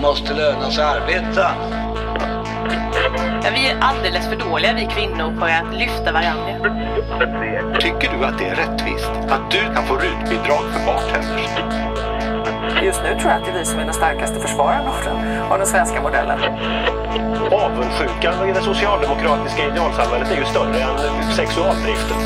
måste löna sig arbeta. Ja, vi är alldeles för dåliga vi kvinnor på att lyfta varandra. Tycker du att det är rättvist att du kan få rutbidrag för bartenders? Just nu tror jag att det är vi som är den starkaste den, av den svenska modellen. Avundsjukan i det socialdemokratiska idealsamhället är ju större än sexualdriften.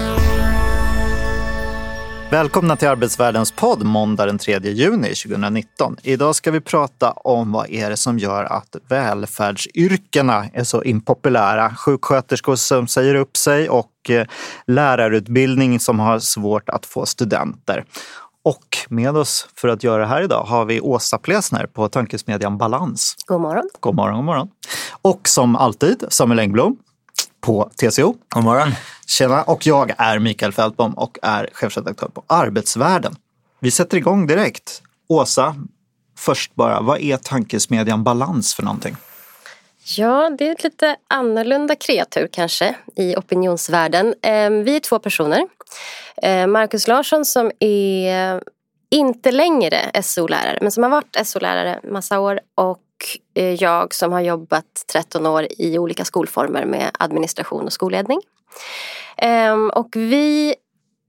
Välkomna till Arbetsvärldens podd måndag den 3 juni 2019. Idag ska vi prata om vad är det som gör att välfärdsyrkena är så impopulära. Sjuksköterskor som säger upp sig och eh, lärarutbildning som har svårt att få studenter. Och med oss för att göra det här idag har vi Åsa Plesner på tankesmedjan Balans. God morgon. God morgon, god morgon. Och som alltid Samuel Engblom på TCO. God morgon. Tjena, och jag är Mikael Fältbom och är chefredaktör på Arbetsvärlden. Vi sätter igång direkt. Åsa, först bara, vad är tankesmedjan Balans för någonting? Ja, det är ett lite annorlunda kreatur kanske i opinionsvärlden. Ehm, vi är två personer. Ehm, Markus Larsson som är inte längre SO-lärare men som har varit SO-lärare massa år och Eh, jag som har jobbat 13 år i olika skolformer med administration och skolledning. Ehm, och vi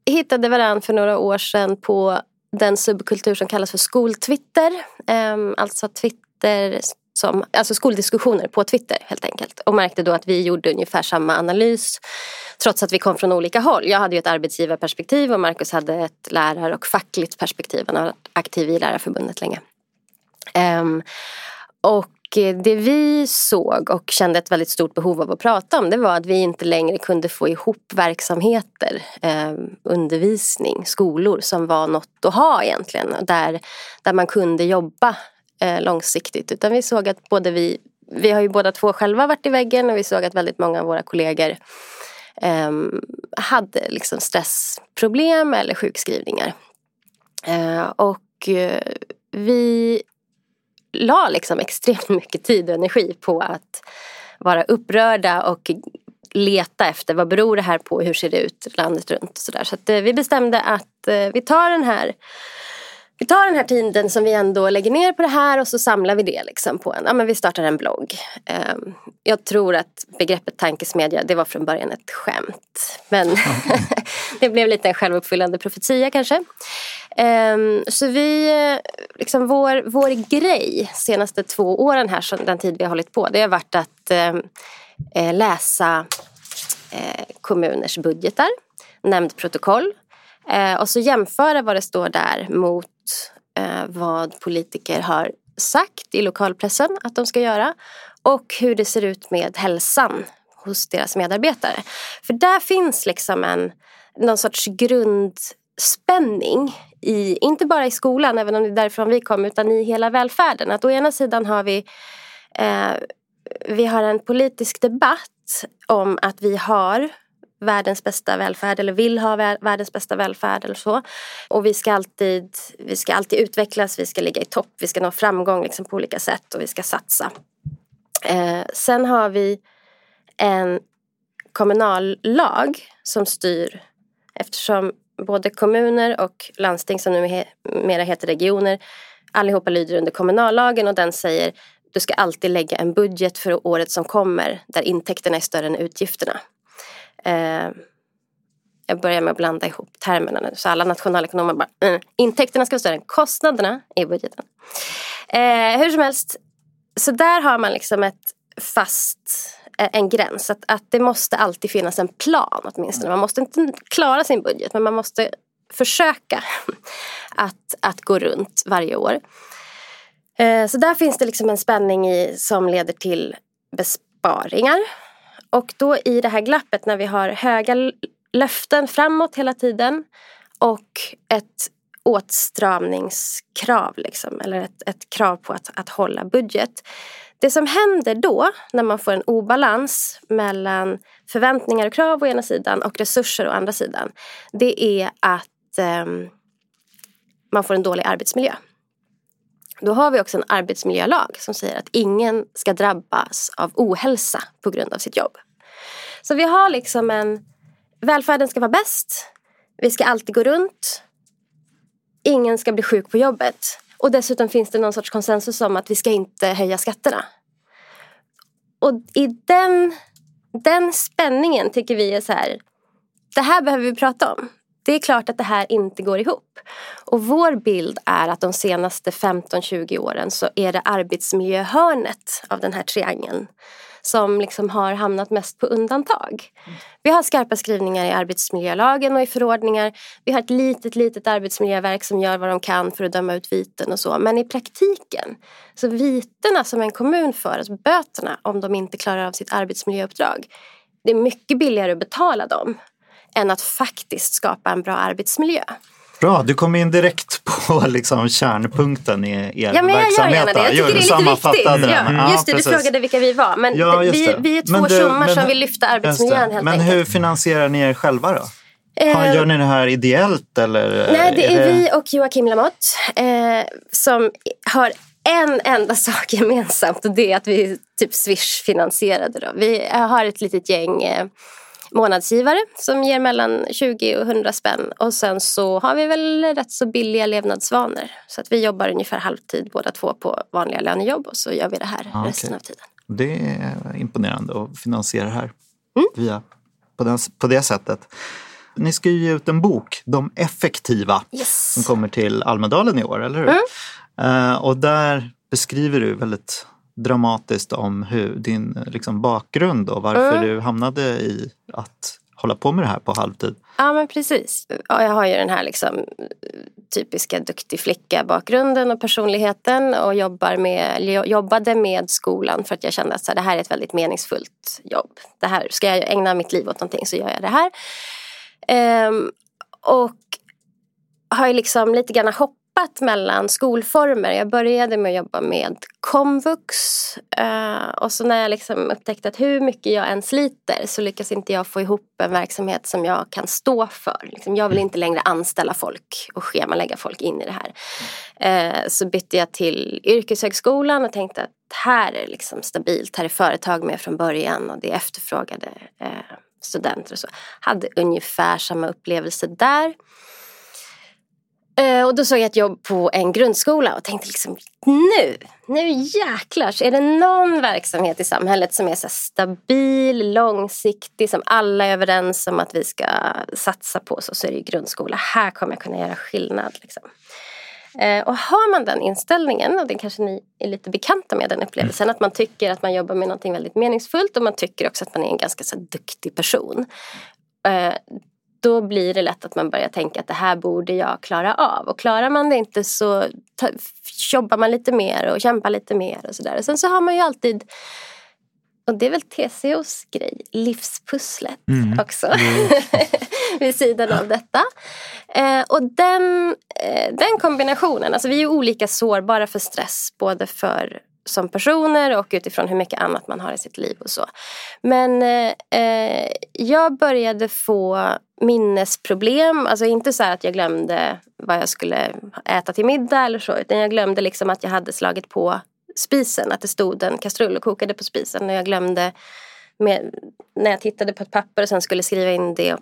hittade varandra för några år sedan på den subkultur som kallas för skoltwitter. Ehm, alltså Twitter som, alltså skoldiskussioner på Twitter helt enkelt. Och märkte då att vi gjorde ungefär samma analys trots att vi kom från olika håll. Jag hade ju ett arbetsgivarperspektiv och Markus hade ett lärar och fackligt perspektiv. Han har varit aktiv i Lärarförbundet länge. Um, och eh, det vi såg och kände ett väldigt stort behov av att prata om det var att vi inte längre kunde få ihop verksamheter, eh, undervisning, skolor som var något att ha egentligen. Där, där man kunde jobba eh, långsiktigt. Utan vi såg att både vi, vi har ju båda två själva varit i väggen och vi såg att väldigt många av våra kollegor eh, hade liksom stressproblem eller sjukskrivningar. Eh, och eh, vi la liksom extremt mycket tid och energi på att vara upprörda och leta efter vad beror det här på, hur ser det ut landet runt och sådär. Så att eh, vi bestämde att eh, vi tar den här vi tar den här tiden som vi ändå lägger ner på det här och så samlar vi det liksom på en, ja men vi startar en blogg. Ehm, jag tror att begreppet tankesmedja det var från början ett skämt. Men det blev lite en självuppfyllande profetia kanske. Ehm, så vi, liksom vår, vår grej senaste två åren här, den tid vi har hållit på, det har varit att ehm, eh, läsa eh, kommuners budgetar, nämndprotokoll eh, och så jämföra vad det står där mot eh, vad politiker har sagt i lokalpressen att de ska göra och hur det ser ut med hälsan hos deras medarbetare. För där finns liksom en någon sorts grundspänning i, inte bara i skolan, även om det är därifrån vi kom, utan i hela välfärden. Att å ena sidan har vi, eh, vi har en politisk debatt om att vi har världens bästa välfärd eller vill ha världens bästa välfärd eller så. Och vi ska alltid, vi ska alltid utvecklas, vi ska ligga i topp, vi ska nå framgång liksom på olika sätt och vi ska satsa. Eh, sen har vi en kommunallag som styr eftersom både kommuner och landsting som numera heter regioner allihopa lyder under kommunallagen och den säger du ska alltid lägga en budget för året som kommer där intäkterna är större än utgifterna. Eh, jag börjar med att blanda ihop termerna nu så alla nationalekonomer bara mm, intäkterna ska vara större än kostnaderna i budgeten. Eh, hur som helst, så där har man liksom ett fast eh, en gräns. Att, att det måste alltid finnas en plan åtminstone. Man måste inte klara sin budget men man måste försöka att, att gå runt varje år. Eh, så där finns det liksom en spänning i, som leder till besparingar. Och då i det här glappet när vi har höga löften framåt hela tiden och ett åtstramningskrav, liksom, eller ett, ett krav på att, att hålla budget. Det som händer då när man får en obalans mellan förväntningar och krav å ena sidan och resurser å andra sidan. Det är att eh, man får en dålig arbetsmiljö. Då har vi också en arbetsmiljölag som säger att ingen ska drabbas av ohälsa på grund av sitt jobb. Så vi har liksom en Välfärden ska vara bäst. Vi ska alltid gå runt. Ingen ska bli sjuk på jobbet. Och dessutom finns det någon sorts konsensus om att vi ska inte höja skatterna. Och i den, den spänningen tycker vi är så här, det här behöver vi prata om. Det är klart att det här inte går ihop. Och vår bild är att de senaste 15-20 åren så är det arbetsmiljöhörnet av den här triangeln som liksom har hamnat mest på undantag. Vi har skarpa skrivningar i arbetsmiljölagen och i förordningar. Vi har ett litet, litet arbetsmiljöverk som gör vad de kan för att döma ut viten och så. Men i praktiken, så vitena som en kommun får, alltså böterna om de inte klarar av sitt arbetsmiljöuppdrag, det är mycket billigare att betala dem än att faktiskt skapa en bra arbetsmiljö. Bra, du kom in direkt på liksom kärnpunkten i er Ja, men jag gör verksamhet. gärna det. Jag tycker Gör det är lite viktigt. Ja, just det, du precis. frågade vilka vi var. Men Ja, vi, det. vi är två du- tjommar som vill lyfta arbetsmiljön det. helt Men enkelt. hur finansierar ni er själva då? Har, Eh, gör ni det här ideellt eller? Nej, det är vi och Joakim Lamotte eh, som har en enda sak gemensamt och det är att vi är typ Swish-finansierade. Vi har ett litet gäng eh, månadsgivare som ger mellan 20 och 100 spänn och sen så har vi väl rätt så billiga levnadsvanor. Så att vi jobbar ungefär halvtid båda två på vanliga lönejobb och så gör vi det här Ah, resten okej. av tiden. Det är imponerande att finansiera det här Mm. via, på, den, på det sättet. Ni ska ju ge ut en bok, De effektiva, Yes. som kommer till Almedalen i år, eller hur? Mm. Eh, och där beskriver du väldigt dramatiskt om hur din liksom, bakgrund och varför Mm. du hamnade i att hålla på med det här på halvtid. Ja men precis. Ja, jag har ju den här liksom, typiska duktig flicka bakgrunden och personligheten och jobbar med, jo- jobbade med skolan för att jag kände att så här, det här är ett väldigt meningsfullt jobb. Det här, ska jag ägna mitt liv åt någonting så gör jag det här. Ehm, och har ju liksom lite grann hoppat mellan skolformer. Jag började med att jobba med komvux eh, och så när jag liksom upptäckte att hur mycket jag än sliter så lyckas inte jag få ihop en verksamhet som jag kan stå för. Liksom, jag vill inte längre anställa folk och schemalägga folk in i det här. Eh, så bytte jag till yrkeshögskolan och tänkte att här är det liksom stabilt, här är företag med från början och det är efterfrågade eh, studenter och så. Hade ungefär samma upplevelse där. Eh, och då såg jag ett jobb på en grundskola och tänkte liksom nu, nu jäklar är det någon verksamhet i samhället som är så stabil, långsiktig, som alla är överens om att vi ska satsa på så, så är det ju grundskola. Här kommer jag kunna göra skillnad. Liksom. Eh, och har man den inställningen, och det kanske ni är lite bekanta med den upplevelsen, att man tycker att man jobbar med någonting väldigt meningsfullt och man tycker också att man är en ganska så duktig person. Eh, då blir det lätt att man börjar tänka att det här borde jag klara av. Och klarar man det inte så ta, jobbar man lite mer och kämpar lite mer och sådär. Sen så har man ju alltid, och det är väl TCOs grej, livspusslet också. Vid sidan av detta. Eh, och den, eh, den kombinationen, alltså vi är olika sårbara för stress både för som personer och utifrån hur mycket annat man har i sitt liv och så. Men eh, eh, jag började få minnesproblem, alltså inte så att jag glömde vad jag skulle äta till middag eller så, utan jag glömde liksom att jag hade slagit på spisen, att det stod en kastrull och kokade på spisen och jag glömde med, när jag tittade på ett papper och sen skulle skriva in det,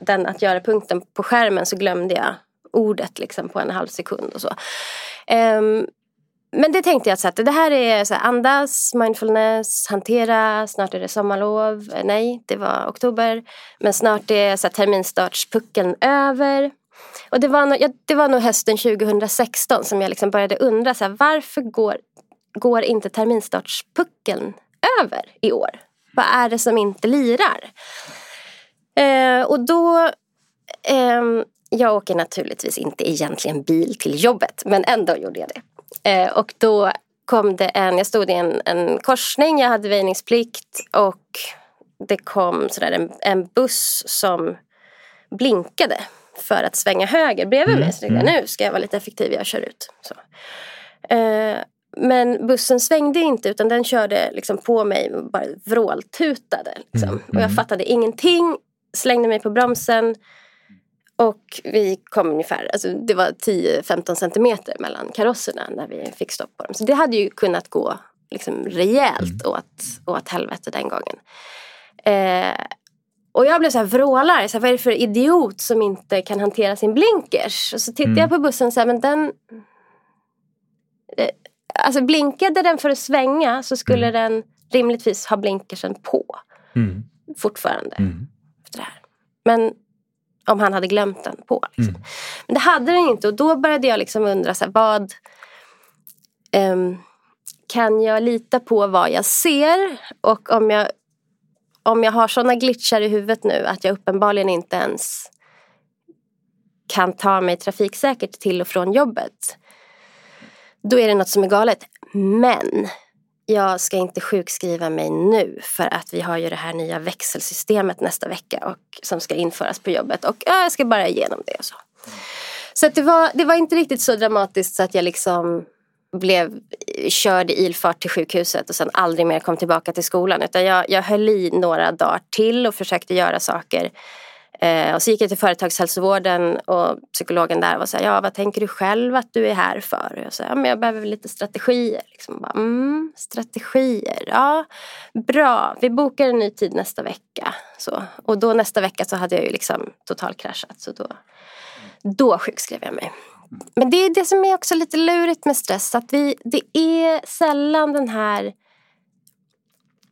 den att göra-punkten på skärmen så glömde jag ordet liksom på en halv sekund och så. Ehm, men det tänkte jag så att det här är så här, andas, mindfulness, hantera, snart är det sommarlov. Nej, det var oktober. Men snart är så här, terminstartspuckeln över. Och det var, nog, ja, det var nog hösten 2016 som jag liksom började undra så här, varför går, går inte terminstartspuckeln över i år? Vad är det som inte lirar? Eh, och då eh, jag åker naturligtvis inte egentligen bil till jobbet men ändå gjorde jag det. Eh, och då kom det en, jag stod i en, en korsning, jag hade väjningsplikt och det kom sådär en, en buss som blinkade för att svänga höger bredvid mig. Så jag, nu ska jag vara lite effektiv, jag kör ut. Så. Eh, men bussen svängde inte utan den körde liksom på mig och bara vråltutade. Liksom. Och jag fattade ingenting, slängde mig på bromsen och vi kom ungefär, alltså det var 10-15 centimeter mellan karosserna när vi fick stopp på dem. Så det hade ju kunnat gå liksom rejält åt, åt helvete den gången. Eh, och jag blev så här vrålar, så här, vad är det för idiot som inte kan hantera sin blinkers? Och så tittade jag på bussen och sa, men den, eh, alltså blinkade den för att svänga så skulle den rimligtvis ha blinkersen på. Fortfarande. Efter det här. Men om han hade glömt den på. Liksom. Men det hade den inte och då började jag liksom undra så här, vad ehm, kan jag lita på vad jag ser och om jag, om jag har sådana glitchar i huvudet nu att jag uppenbarligen inte ens kan ta mig trafiksäkert till och från jobbet. Då är det något som är galet. Men jag ska inte sjukskriva mig nu för att vi har ju det här nya växelsystemet nästa vecka och, som ska införas på jobbet och ja, jag ska bara igenom det och så. Så att det, var, det var inte riktigt så dramatiskt så att jag liksom blev körd i ilfart till sjukhuset och sen aldrig mer kom tillbaka till skolan. Utan jag, jag höll i några dagar till och försökte göra saker. Eh, och så gick jag till företagshälsovården och psykologen där var så här, ja vad tänker du själv att du är här för? Och jag sa, ja men jag behöver lite strategier. Liksom bara, mm, strategier, ja bra, vi bokar en ny tid nästa vecka. Så. Och då nästa vecka så hade jag ju liksom totalkraschat så då, då sjukskrev jag mig. Men det är det som är också lite lurigt med stress. Att vi, det är sällan den här...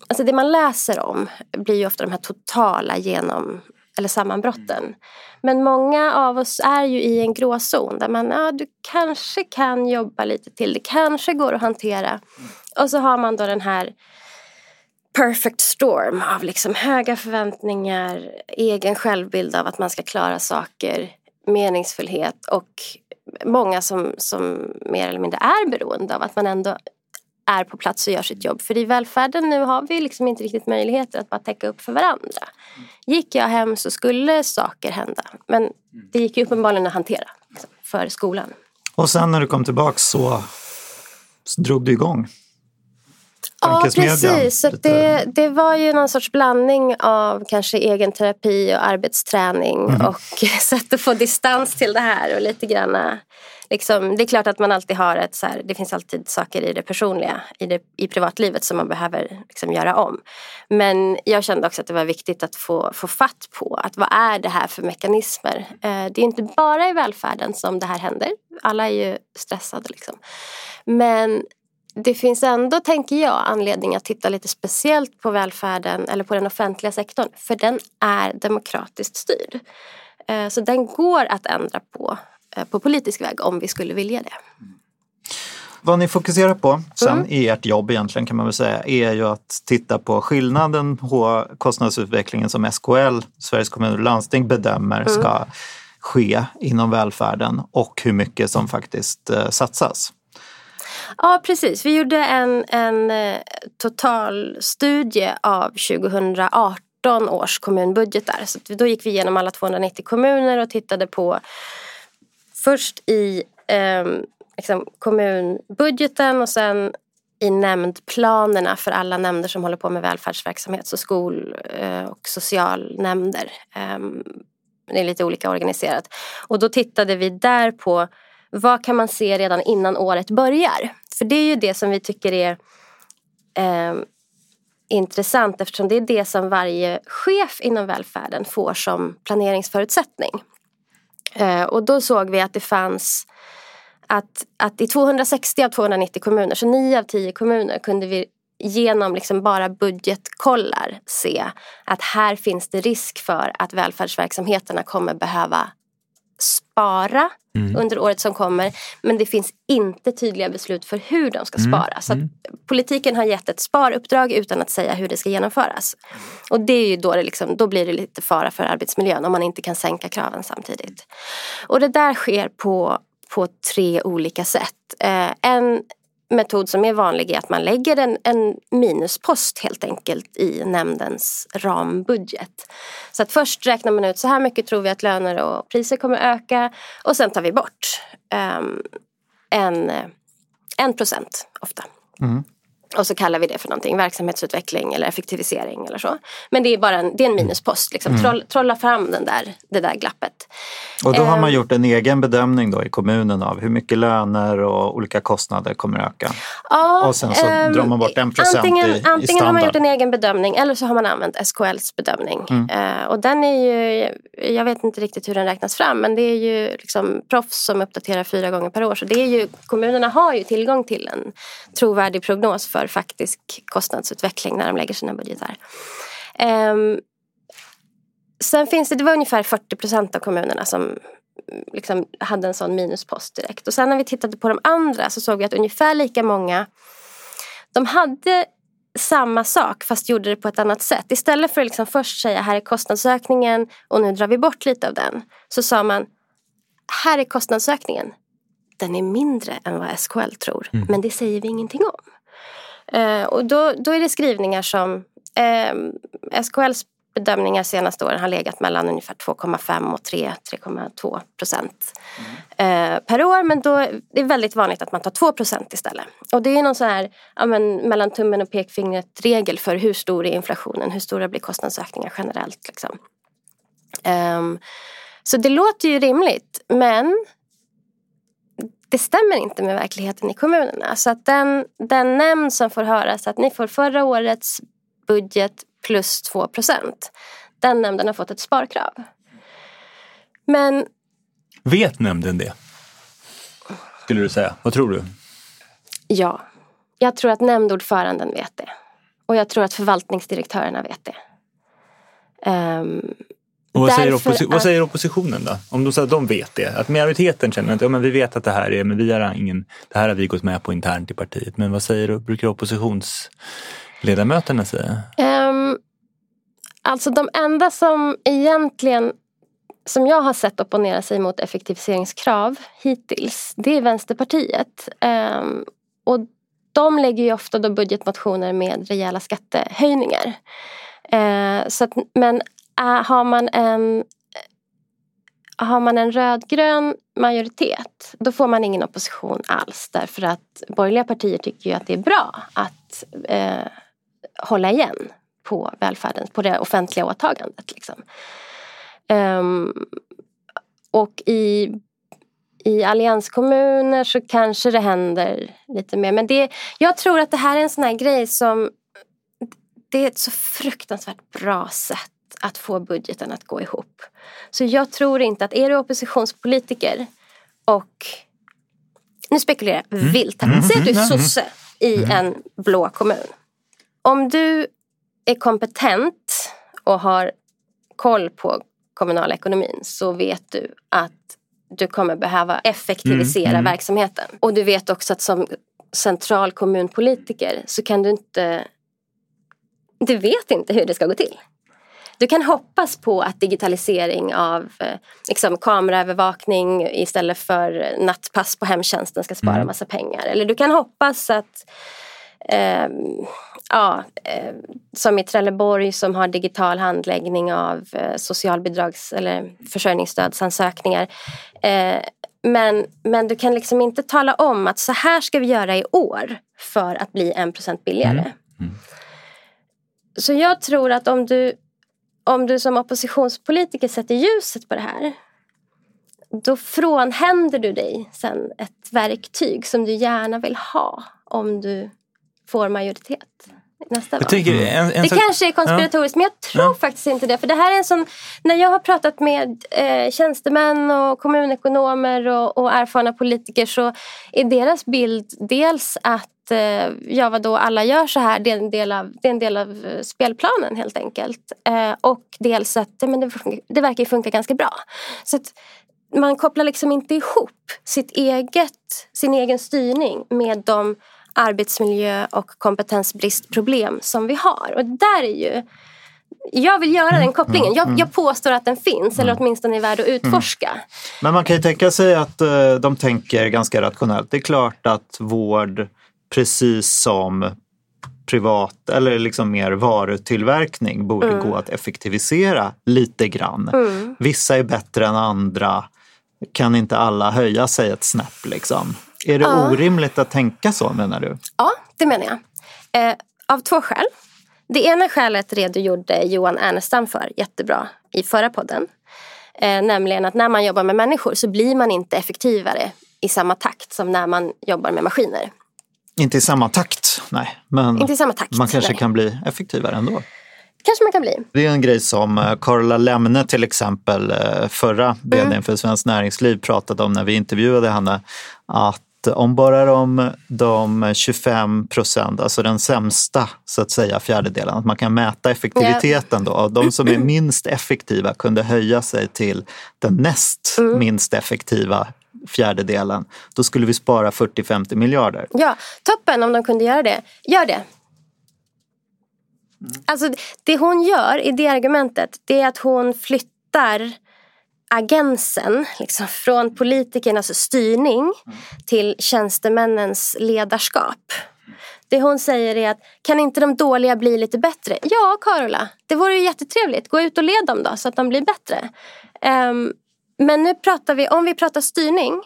Alltså det man läser om blir ju ofta de här totala genom eller sammanbrotten. Men många av oss är ju i en gråzon där man, ja du kanske kan jobba lite till, det kanske går att hantera. Och så har man då den här perfect storm av liksom höga förväntningar, egen självbild av att man ska klara saker, meningsfullhet och många som, som mer eller mindre är beroende av att man ändå är på plats och gör sitt jobb. För i välfärden nu har vi liksom inte riktigt möjligheter att bara täcka upp för varandra. Gick jag hem så skulle saker hända. Men det gick ju uppenbarligen att hantera liksom, för skolan. Och sen när du kom tillbaka så, så drog du igång. Ja, precis. Så det, det var ju någon sorts blandning av kanske egen terapi och arbetsträning Mhm. och sätt att få distans till det här och lite granna Liksom, det är klart att man alltid har ett så här, det finns alltid saker i det personliga, i, det, i privatlivet som man behöver liksom göra om. Men jag kände också att det var viktigt att få, få fatt på att vad är det här för mekanismer? Eh, det är inte bara i välfärden som det här händer. Alla är ju stressade liksom. Men det finns ändå, tänker jag, anledning att titta lite speciellt på välfärden eller på den offentliga sektorn. För den är demokratiskt styrd. Eh, så den går att ändra på på politisk väg om vi skulle vilja det. Vad ni fokuserar på sen Mm. i ert jobb egentligen kan man väl säga är ju att titta på skillnaden på kostnadsutvecklingen som SKL, Sveriges kommuner och landsting, bedömer Mm. ska ske inom välfärden och hur mycket som faktiskt eh, satsas. Ja, precis. Vi gjorde en, en eh, totalstudie av 2018 års kommunbudgetar. Så då gick vi igenom alla 290 kommuner och tittade på först i eh, liksom kommunbudgeten och sen i nämndplanerna för alla nämnder som håller på med välfärdsverksamhet, så skol eh, och socialnämnder. Ehm, det är lite olika organiserat. Och då tittade vi där på vad kan man se redan innan året börjar? För det är ju det som vi tycker är eh, intressant eftersom det är det som varje chef inom välfärden får som planeringsförutsättning. Eh, och då såg vi att det fanns att, att i 260 av 290 kommuner, så 9 av 10 kommuner kunde vi genom liksom bara budgetkollar se att här finns det risk för att välfärdsverksamheterna kommer behöva spara under året som kommer. Men det finns inte tydliga beslut för hur de ska spara. Så att politiken har gett ett sparuppdrag utan att säga hur det ska genomföras. Och det är ju då, det liksom, då blir det lite fara för arbetsmiljön om man inte kan sänka kraven samtidigt. Och det där sker på, på tre olika sätt. Eh, en metod som är vanlig är att man lägger en, en minuspost helt enkelt i nämndens rambudget. Så att först räknar man ut så här mycket tror vi att löner och priser kommer öka och sen tar vi bort um, en, en procent ofta. Mm. Och så kallar vi det för någonting, verksamhetsutveckling eller effektivisering eller så. Men det är bara en, det är en minuspost, liksom. Troll, trolla fram den där, det där glappet. Och då har man Ehm. gjort en egen bedömning då i kommunen av hur mycket löner och olika kostnader kommer att öka. Ja, Och sen så ehm, drar man bort en procent antingen, i- i Antingen har man standard. gjort en egen bedömning eller så har man använt SKLs bedömning. Mm. Eh, och den är ju, jag vet inte riktigt hur den räknas fram men det är ju liksom proffs som uppdaterar fyra gånger per år. Så det är ju, kommunerna har ju tillgång till en trovärdig prognos för faktisk kostnadsutveckling när de lägger sina budgetar. Ehm, sen finns det, det var ungefär 40 procent av kommunerna som liksom hade en sån minuspost direkt. Och sen när vi tittade på de andra så såg vi att ungefär lika många de hade samma sak fast gjorde det på ett annat sätt. Istället för att liksom först säga här är kostnadsökningen och nu drar vi bort lite av den. Så sa man här är kostnadsökningen. Den är mindre än vad SKL tror. Men det säger vi ingenting om. Eh, och då, då är det skrivningar som eh, SKLs bedömningar senaste åren har legat mellan ungefär 2,5 och 3,2 procent eh, per år. Men då det är väldigt vanligt att man tar 2 procent istället. Och det är någon sån här ja, men, mellan tummen och pekfingret regel för hur stor är inflationen, hur stora blir kostnadsökningar generellt. Liksom. Um, så det låter ju rimligt men det stämmer inte med verkligheten i kommunerna. Så att den, den nämnd som får höras att ni får förra årets budget plus 2 procent. Den nämnden har fått ett sparkrav. Men Vet nämnden det? Skulle du säga. Vad tror du? ja, jag tror att nämndordföranden vet det. Och jag tror att förvaltningsdirektörerna vet det. Ehm, Och vad, säger, opposi- vad att- säger oppositionen då? Om de säger att de vet det. Att majoriteten känner att ja, men vi vet att det här är, men vi har ingen, det här har vi gått med på internt i partiet. Men vad säger, brukar oppositionsledamöterna säga? Ehm, alltså de enda som egentligen som jag har sett opponera sig mot effektiviseringskrav hittills, det är Vänsterpartiet. Ehm, och de lägger ju ofta då budgetmotioner med rejäla skattehöjningar. Eh, så att, men Uh, har man en eh, har man en rödgrön majoritet då får man ingen opposition alls därför att borgerliga partier tycker ju att det är bra att eh, hålla igen på välfärden, på det offentliga åtagandet. Liksom. Um, och i, i allianskommuner så kanske det händer lite mer. Men det, jag tror att det här är en sån här grej som det är ett så fruktansvärt bra sätt att få budgeten att gå ihop. Så jag tror inte att är du oppositionspolitiker och nu spekulerar jag vilt här. Säg att du är sosse i en blå kommun. Om du är kompetent och har koll på kommunala ekonomin så vet du att du kommer behöva effektivisera verksamheten. Och du vet också att som central kommunpolitiker så kan du inte du vet inte hur det ska gå till. Du kan hoppas på att digitalisering av eh, liksom, kameraövervakning istället för nattpass på hemtjänsten ska spara massa pengar. Eller du kan hoppas att eh, ja, eh, som i Trelleborg som har digital handläggning av eh, socialbidrags eller försörjningsstödsansökningar. Eh, men, men du kan liksom inte tala om att så här ska vi göra i år för att bli en procent billigare. Så jag tror att om du, om du som oppositionspolitiker sätter ljuset på det här då frånhänder du dig sen ett verktyg som du gärna vill ha om du får majoritet nästa val. Tänker, en, en Det sak- kanske är konspiratoriskt men jag tror Ja. faktiskt inte det. För det här är en sån, när jag har pratat med eh, tjänstemän och kommunekonomer och, och erfarna politiker så är deras bild dels att eh, ja vadå, alla gör så här, det är en del av, det är en del av eh, spelplanen helt enkelt. Eh, och dels att ja, men det, det verkar funka ganska bra. Så att man kopplar liksom inte ihop sitt eget, sin egen styrning med de arbetsmiljö och kompetensbristproblem som vi har. Och där är ju jag vill göra den kopplingen. Jag, jag påstår att den finns eller åtminstone är värd att utforska. Men man kan ju tänka sig att eh, de tänker ganska rationellt. Det är klart att vård, precis som privat eller liksom mer varutillverkning borde Mm. gå att effektivisera lite grann. Vissa är bättre än andra. Kan inte alla höja sig ett snäpp liksom? Är det Ja. orimligt att tänka så menar du? Ja, det menar jag. Eh, av två skäl. Det ena skälet redogjorde Johan Ernestam för jättebra i förra podden. Eh, nämligen att när man jobbar med människor så blir man inte effektivare i samma takt som när man jobbar med maskiner. Inte i samma takt, nej. Men Inte i samma takt. man kanske nej. kan bli effektivare ändå. kanske man kan bli. Det är en grej som eh, Carola Lemne till exempel, eh, förra vdn Mm. för Svenskt Näringsliv pratade om när vi intervjuade henne. Att om bara de, de 25 procent, alltså den sämsta så att säga fjärdedelen, att man kan mäta effektiviteten då, av de som är minst effektiva kunde höja sig till den näst Mm. minst effektiva fjärdedelen, då skulle vi spara 40-50 miljarder. Ja, toppen om de kunde göra det. Gör det. Alltså det hon gör i det argumentet det är att hon flyttar agensen liksom, från politikernas styrning till tjänstemännens ledarskap. Det hon säger är att kan inte de dåliga bli lite bättre? Ja, Carola, det vore ju jättetrevligt. Gå ut och led dem då så att de blir bättre. Ehm, men nu pratar vi, om vi pratar styrning,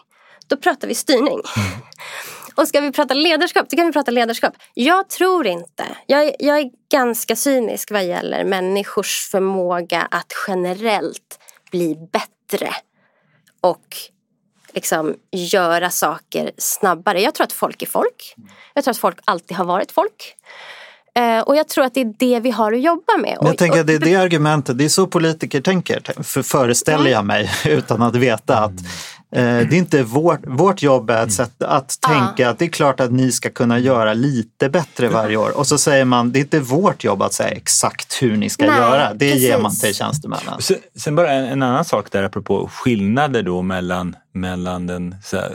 då pratar vi styrning. Och ska vi prata ledarskap, då kan vi prata ledarskap. Jag tror inte, jag, är- jag är ganska cynisk vad gäller människors förmåga att generellt bli bättre. Och liksom göra saker snabbare. Jag tror att folk är folk. Jag tror att folk alltid har varit folk. Eh, och jag tror att det är det vi har att jobba med. Jag tänker att det är det argumentet, det är så politiker tänker, för föreställer jag mig utan att veta att det är inte vårt, vårt jobb är att, sätta, att tänka att det är klart att ni ska kunna göra lite bättre varje år. Och så säger man, det är inte vårt jobb att säga exakt hur ni ska Nej, göra. Det ger precis. man till tjänstemännen. Sen, sen bara en, en annan sak där apropå skillnader då mellan, mellan, den, så här,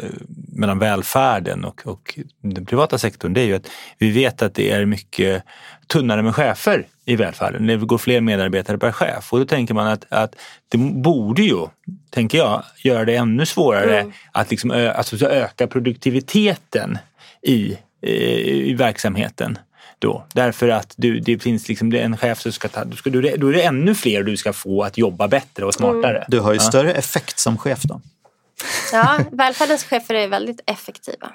mellan välfärden och, och den privata sektorn. Det är ju att vi vet att det är mycket tunnare med chefer i välfärden. Det går fler medarbetare per chef och då tänker man att, att det borde ju, tänker jag, göra det ännu svårare att liksom ö, alltså, så öka produktiviteten i, eh, i verksamheten. Då. Därför att du, det finns liksom det är en chef som ska ta, då, ska du, då är det ännu fler du ska få att jobba bättre och smartare. Du har ju Ja. större effekt som chef då. Ja, välfärdens chefer är väldigt effektiva.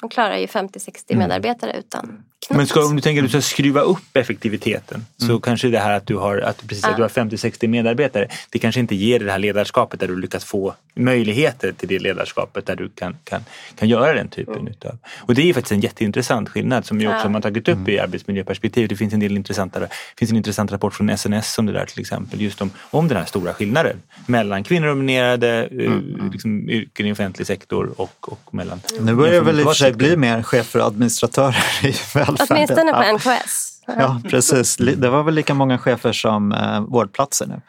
De klarar ju 50-60 Mm. medarbetare utan knappt. Men ska, om du tänker att du ska skruva upp effektiviteten så kanske det här att du har, att, precis, att du har 50-60 medarbetare det kanske inte ger det här ledarskapet där du lyckas få möjligheter till det ledarskapet där du kan, kan, kan göra den typen utav. Och det är ju faktiskt en jätteintressant skillnad som ju också Ja. man tagit upp i arbetsmiljöperspektiv. Det finns en del intressanta, det finns en intressant rapport från SNS om det där till exempel. Just om, om den här stora skillnaden mellan kvinnodominerade eh, liksom, yrken i offentlig sektor och, och mellan Nu börjar väl i sig bli mer chefer och administratörer i välfärden. Åtminstone på. NKS. Ja, precis. Det var väl lika många chefer som eh, vårdplatser nu.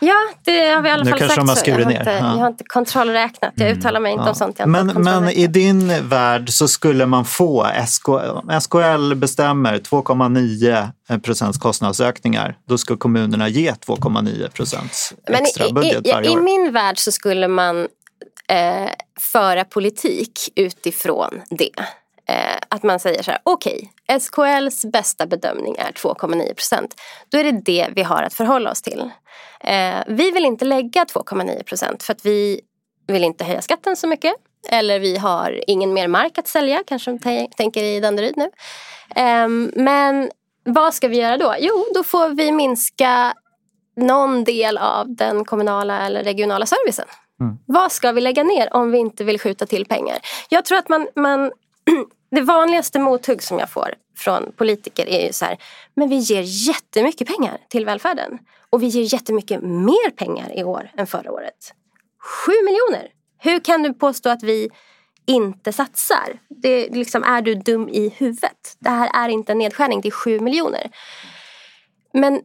Ja, det har vi i alla Nu fall kanske sagt de har så. Jag skurit har, ner. inte, Ja. jag har inte kontrollräknat. Jag uttalar mig inte Ja. om sånt jag Men, har men i din värld så skulle man få, SKL, SKL bestämmer 2,9 procents kostnadsökningar. Då ska kommunerna ge 2,9 procents Men extra i, budget i, varje i, I år. min värld så skulle man eh, föra politik utifrån det. Eh, att man säger så här, okej, SKLs bästa bedömning är 2,9 procent. Då är det det vi har att förhålla oss till. Eh, vi vill inte lägga 2,9 procent för att vi vill inte höja skatten så mycket. Eller vi har ingen mer mark att sälja, kanske de t- tänker i Danderyd nu. Ehm, men vad ska vi göra då? Jo, då får vi minska någon del av den kommunala eller regionala servicen. Mm. Vad ska vi lägga ner om vi inte vill skjuta till pengar? Jag tror att man, man det vanligaste mothugg som jag får från politiker är ju så här, men vi ger jättemycket pengar till välfärden. Och vi ger jättemycket mer pengar i år än förra året. Sju miljoner! Hur kan du påstå att vi inte satsar? Det liksom, är du dum i huvudet? Det här är inte en nedskärning, det är sju miljoner. Men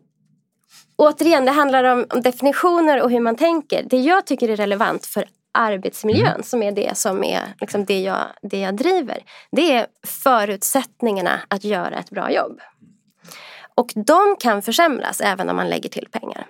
återigen, det handlar om, om definitioner och hur man tänker. Det jag tycker är relevant för arbetsmiljön som är det som är liksom det, jag, det jag driver. Det är förutsättningarna att göra ett bra jobb. Och de kan försämras även om man lägger till pengar.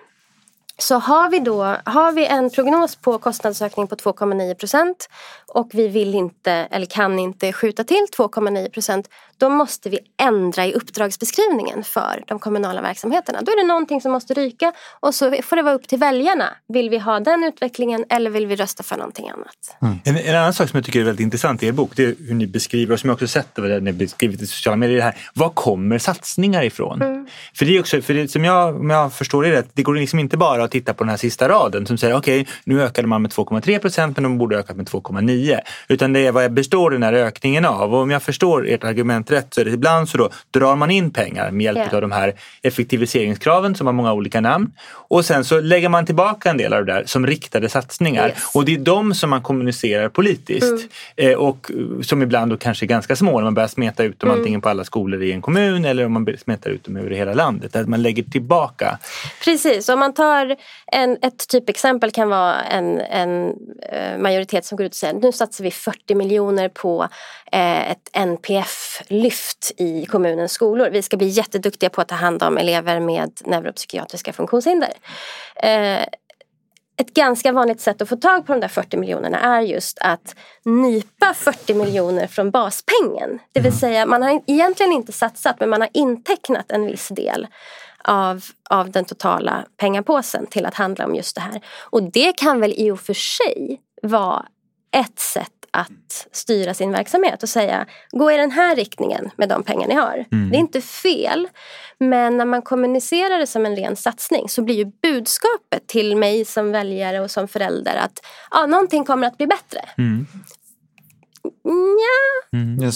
Så har vi då har vi en prognos på kostnadsökning på 2,9 procent och vi vill inte eller kan inte skjuta till 2,9 procent då måste vi ändra i uppdragsbeskrivningen för de kommunala verksamheterna. Då är det någonting som måste ryka och så får det vara upp till väljarna. Vill vi ha den utvecklingen eller vill vi rösta för någonting annat? Mm. En, en, annan sak som jag tycker är väldigt intressant i er bok det är hur ni beskriver och som jag också sett när ni beskrivit i sociala medier. Det här, var kommer satsningar ifrån? Mm. För det är också, för det, som jag, om jag förstår det rätt, det går liksom inte bara att titta på den här sista raden som säger okej, okay, nu ökade man med 2,3 procent men de borde ökat med 2,9. Utan det är vad består den här ökningen av? Och om jag förstår ert argument rätt så är det ibland så då drar man in pengar med hjälp yeah. av de här effektiviseringskraven som har många olika namn. Och sen så lägger man tillbaka en del av det där som riktade satsningar. Yes. Och det är de som man kommunicerar politiskt. Mm. Eh, och som ibland då kanske är ganska små när man börjar smeta ut dem mm. antingen på alla skolor i en kommun eller om man smetar ut dem över hela landet. Att man lägger tillbaka. Precis, om man tar en, ett typexempel kan vara en, en eh, majoritet som går ut och säger nu satsar vi 40 miljoner på ett NPF-lyft i kommunens skolor. Vi ska bli jätteduktiga på att ta hand om elever med neuropsykiatriska funktionshinder. Eh, ett ganska vanligt sätt att få tag på de där 40 miljonerna är just att nypa 40 miljoner från baspengen. Det vill mm. säga man har egentligen inte satsat men man har intecknat en viss del av, av den totala pengapåsen till att handla om just det här. Och det kan väl i och för sig vara ett sätt att styra sin verksamhet och säga gå i den här riktningen med de pengar ni har. Mm. Det är inte fel. Men när man kommunicerar det som en ren satsning så blir ju budskapet till mig som väljare och som förälder att ja, någonting kommer att bli bättre. Mm. Ja, mm, det.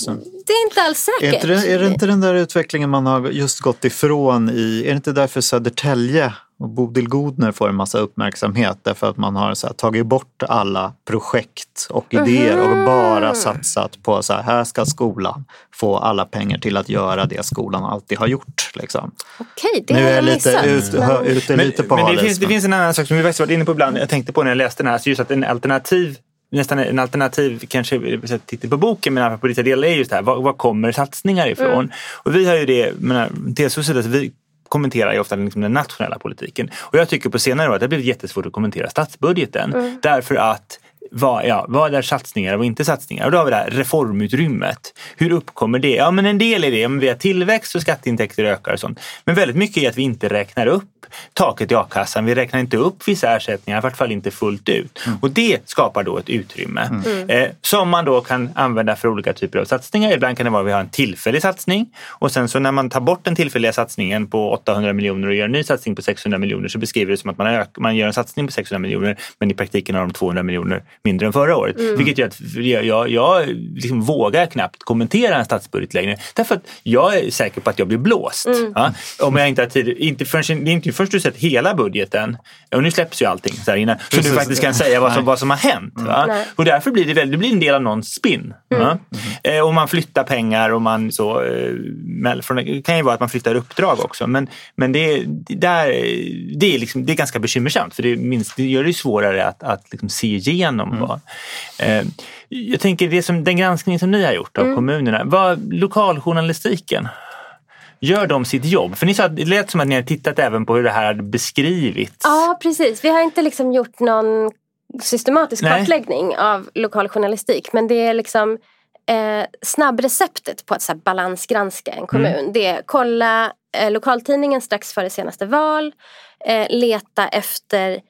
det. är inte alls säkert. Är, inte det, är det inte den där utvecklingen man har just gått ifrån i, är det inte därför Södertälje och Bodil Godner får en massa uppmärksamhet därför att man har så här, tagit bort alla projekt och idéer och bara satsat på så här, här ska skolan få alla pengar till att göra det skolan alltid har gjort. Liksom. Okej, det nu är jag lite ut, men... ute lite på Men det finns, det finns en annan sak som vi faktiskt varit inne på ibland. Jag tänkte på när jag läste den här, så just att en alternativ nästan en alternativ, kanske titta på boken, men på vissa delar är just det här, var, var kommer satsningar ifrån? Mm. Och vi har ju det, menar, TCOs sida, vi kommenterar ju ofta liksom den nationella politiken. Och jag tycker på senare år att det har blivit jättesvårt att kommentera statsbudgeten. Mm. Därför att vad, ja, vad är satsningar och inte satsningar? Och då har vi det här reformutrymmet. Hur uppkommer det? Ja, men en del är det om vi har tillväxt och skatteintäkter ökar och sånt. Men väldigt mycket är att vi inte räknar upp taket i a-kassan. Vi räknar inte upp vissa ersättningar, i vart fall inte fullt ut. Mm. Och det skapar då ett utrymme mm. eh, som man då kan använda för olika typer av satsningar. Ibland kan det vara att vi har en tillfällig satsning och sen så när man tar bort den tillfälliga satsningen på 800 miljoner och gör en ny satsning på 600 miljoner så beskriver det som att man, man gör en satsning på 600 miljoner men i praktiken har de 200 miljoner mindre än förra året. Mm. Vilket gör att jag, jag, jag liksom vågar knappt kommentera en statsbudget längre. Därför att jag är säker på att jag blir blåst. Mm. Ja? Om jag inte har tid. Inte förrän, det är inte först du sett hela budgeten, och nu släpps ju allting så, här innan, så du faktiskt kan säga vad som, vad som har hänt. Mm. Och därför blir det, väl, det blir en del av någons spin. Mm. Eh, och man flyttar pengar och man så, eh, det kan ju vara att man flyttar uppdrag också. Men, men det, det, där, det, är liksom, det är ganska bekymmersamt för det, minst, det gör det svårare att, att liksom se igenom mm. vad, Eh, jag tänker det som, den granskning som ni har gjort av mm. kommunerna, vad, lokaljournalistiken, Gör de sitt jobb? För ni sa att det lät som att ni har tittat även på hur det här hade beskrivits. Ja precis, vi har inte liksom gjort någon systematisk Nej. kartläggning av lokaljournalistik men det är liksom eh, snabbreceptet på att så här, balansgranska en kommun. Mm. Det är kolla eh, lokaltidningen strax före senaste val, eh, leta efter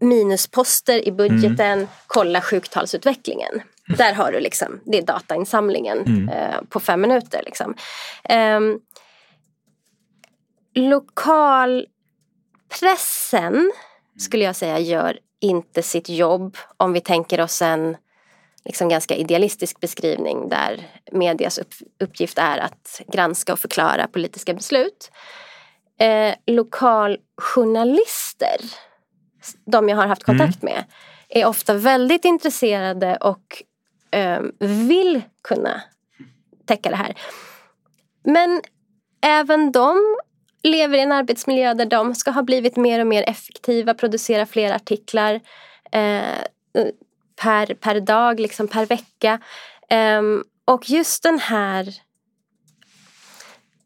minusposter i budgeten, mm. kolla sjuktalsutvecklingen. Där har du liksom, det är datainsamlingen mm. eh, på fem minuter. Liksom. Eh, lokalpressen skulle jag säga gör inte sitt jobb om vi tänker oss en liksom ganska idealistisk beskrivning där medias upp, uppgift är att granska och förklara politiska beslut. Eh, lokaljournalister de jag har haft kontakt mm. med är ofta väldigt intresserade och vill kunna täcka det här. Men även de lever i en arbetsmiljö där de ska ha blivit mer och mer effektiva, producera fler artiklar eh, per, per dag, liksom per vecka. Eh, och just den här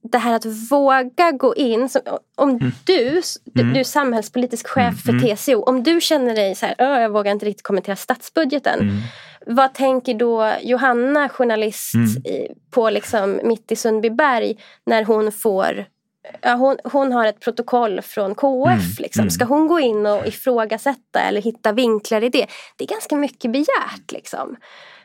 det här att våga gå in. Om du, du, du är samhällspolitisk chef för TCO. Om du känner dig så här, "Åh, jag vågar inte riktigt kommentera statsbudgeten. Vad tänker då Johanna, journalist i, på liksom mitt i Sundbyberg när hon får Ja, hon, hon har ett protokoll från KF. Liksom. Ska hon gå in och ifrågasätta eller hitta vinklar i det? Det är ganska mycket begärt. Liksom.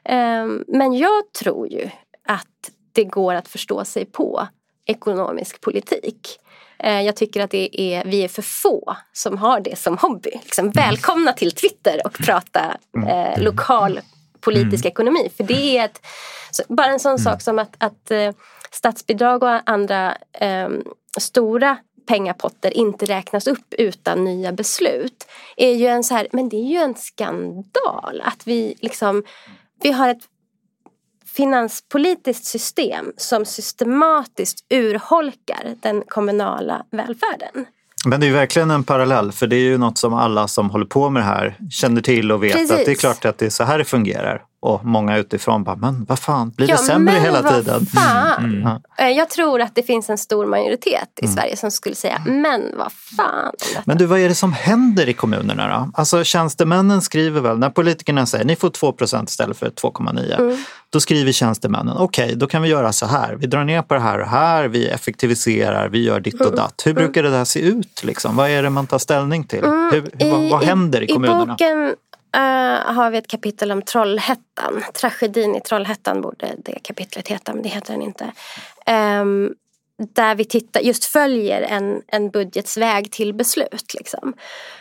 Ehm, men jag tror ju att det går att förstå sig på ekonomisk politik. Eh, Jag tycker att det är, vi är för få som har det som hobby. Liksom, välkomna till Twitter och prata eh, lokal politisk ekonomi. För det är ett, bara en sån sak som att, att eh, statsbidrag och andra eh, stora pengapotter inte räknas upp utan nya beslut. Är ju en så här, men det är ju en skandal att vi liksom, vi har ett finanspolitiskt system som systematiskt urholkar den kommunala välfärden. Men det är ju verkligen en parallell, för det är ju något som alla som håller på med det här känner till och vet Precis. att det är klart att det är så här det fungerar. Och många utifrån bara, men vad fan, blir det Ja, sämre hela tiden? Fan. Ja. Eh, Jag tror att det finns en stor majoritet i Sverige som skulle säga, men vad fan. Men du, vad är det som händer i kommunerna då? Alltså tjänstemännen skriver väl, när politikerna säger ni får 2% istället för 2,9. Mm. Då skriver tjänstemännen, okej då kan vi göra så här. Vi drar ner på det här och här, vi effektiviserar, vi gör ditt Mm. och datt. Hur brukar det där se ut? Liksom? Vad är det man tar ställning till? Hur, hur, vad, vad händer i kommunerna? I boken uh, har vi ett kapitel om Trollhättan. Tragedin i Trollhättan borde det kapitlet heta, men det heter den inte. Um, där vi tittar, just följer en, en budgetsväg till beslut. Liksom.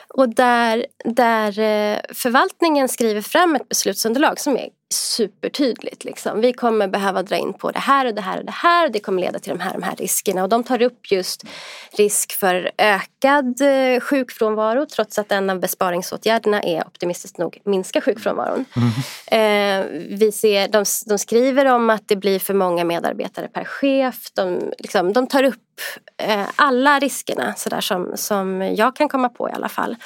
Och där, där eh, förvaltningen skriver fram ett beslutsunderlag som är supertydligt. Liksom. Vi kommer behöva dra in på det här och det här och det här. Och det kommer leda till de här, de här riskerna. Och de tar upp just risk för ökad eh, sjukfrånvaro trots att en av besparingsåtgärderna är optimistiskt nog minska sjukfrånvaron. Eh, vi ser, de, de skriver om att det blir för många medarbetare per chef. De, liksom, de tar upp eh, alla riskerna så där som, som jag kan komma på i alla fall.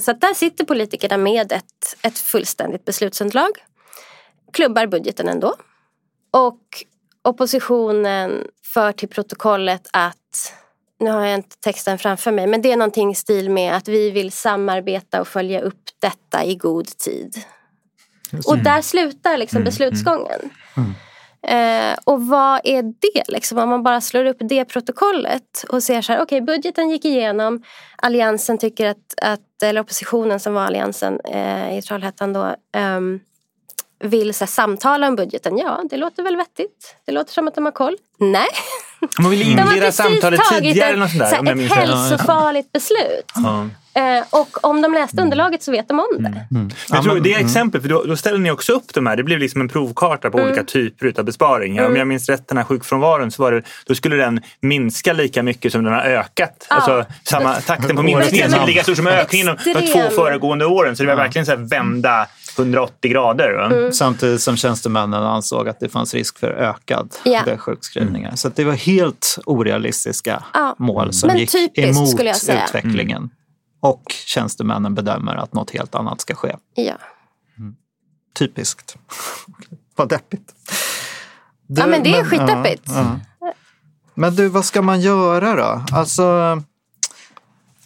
Så där sitter politikerna med ett, ett fullständigt beslutsunderlag. Klubbar budgeten ändå. Och oppositionen för till protokollet att, nu har jag inte texten framför mig, men det är någonting i stil med att vi vill samarbeta och följa upp detta i god tid. Och där slutar liksom beslutsgången. Eh, och vad är det liksom? Om man bara slår upp det protokollet och ser så här, okej budgeten gick igenom. Alliansen tycker att, att eller oppositionen som var alliansen eh, i Trollhättan då ehm, vill så här, samtala om budgeten. Ja, det låter väl vettigt. Det låter som att de har koll. Nej. Man vill De har inleda samtalet tidigare. en, eller där, ett hälsofarligt beslut. Ja. Eh, och om de läste underlaget så vet de om det. Men Jag tror det är exempel, för då, då ställer ni också upp de här. Det blev liksom en provkarta på olika typer av besparingar. Om jag minns rätt den här sjukfrånvaron så var det, då skulle den minska lika mycket som den har ökat. Alltså samma takten på minskningen skulle ligga så som ökningen de, två föregående åren. Så det var verkligen så här vända 180 grader. Va? Samtidigt som tjänstemännen ansåg att det fanns risk för ökad Ja. sjukskrivningar. Så att det var helt orealistiska Ja. mål som Men gick typiskt, emot skulle jag säga. utvecklingen. Och tjänstemännen bedömer att något helt annat ska ske. Ja. Typiskt. Vad deppigt. Du, Ja, men det är skitdeppigt. ja. Men du, vad ska man göra då? Alltså,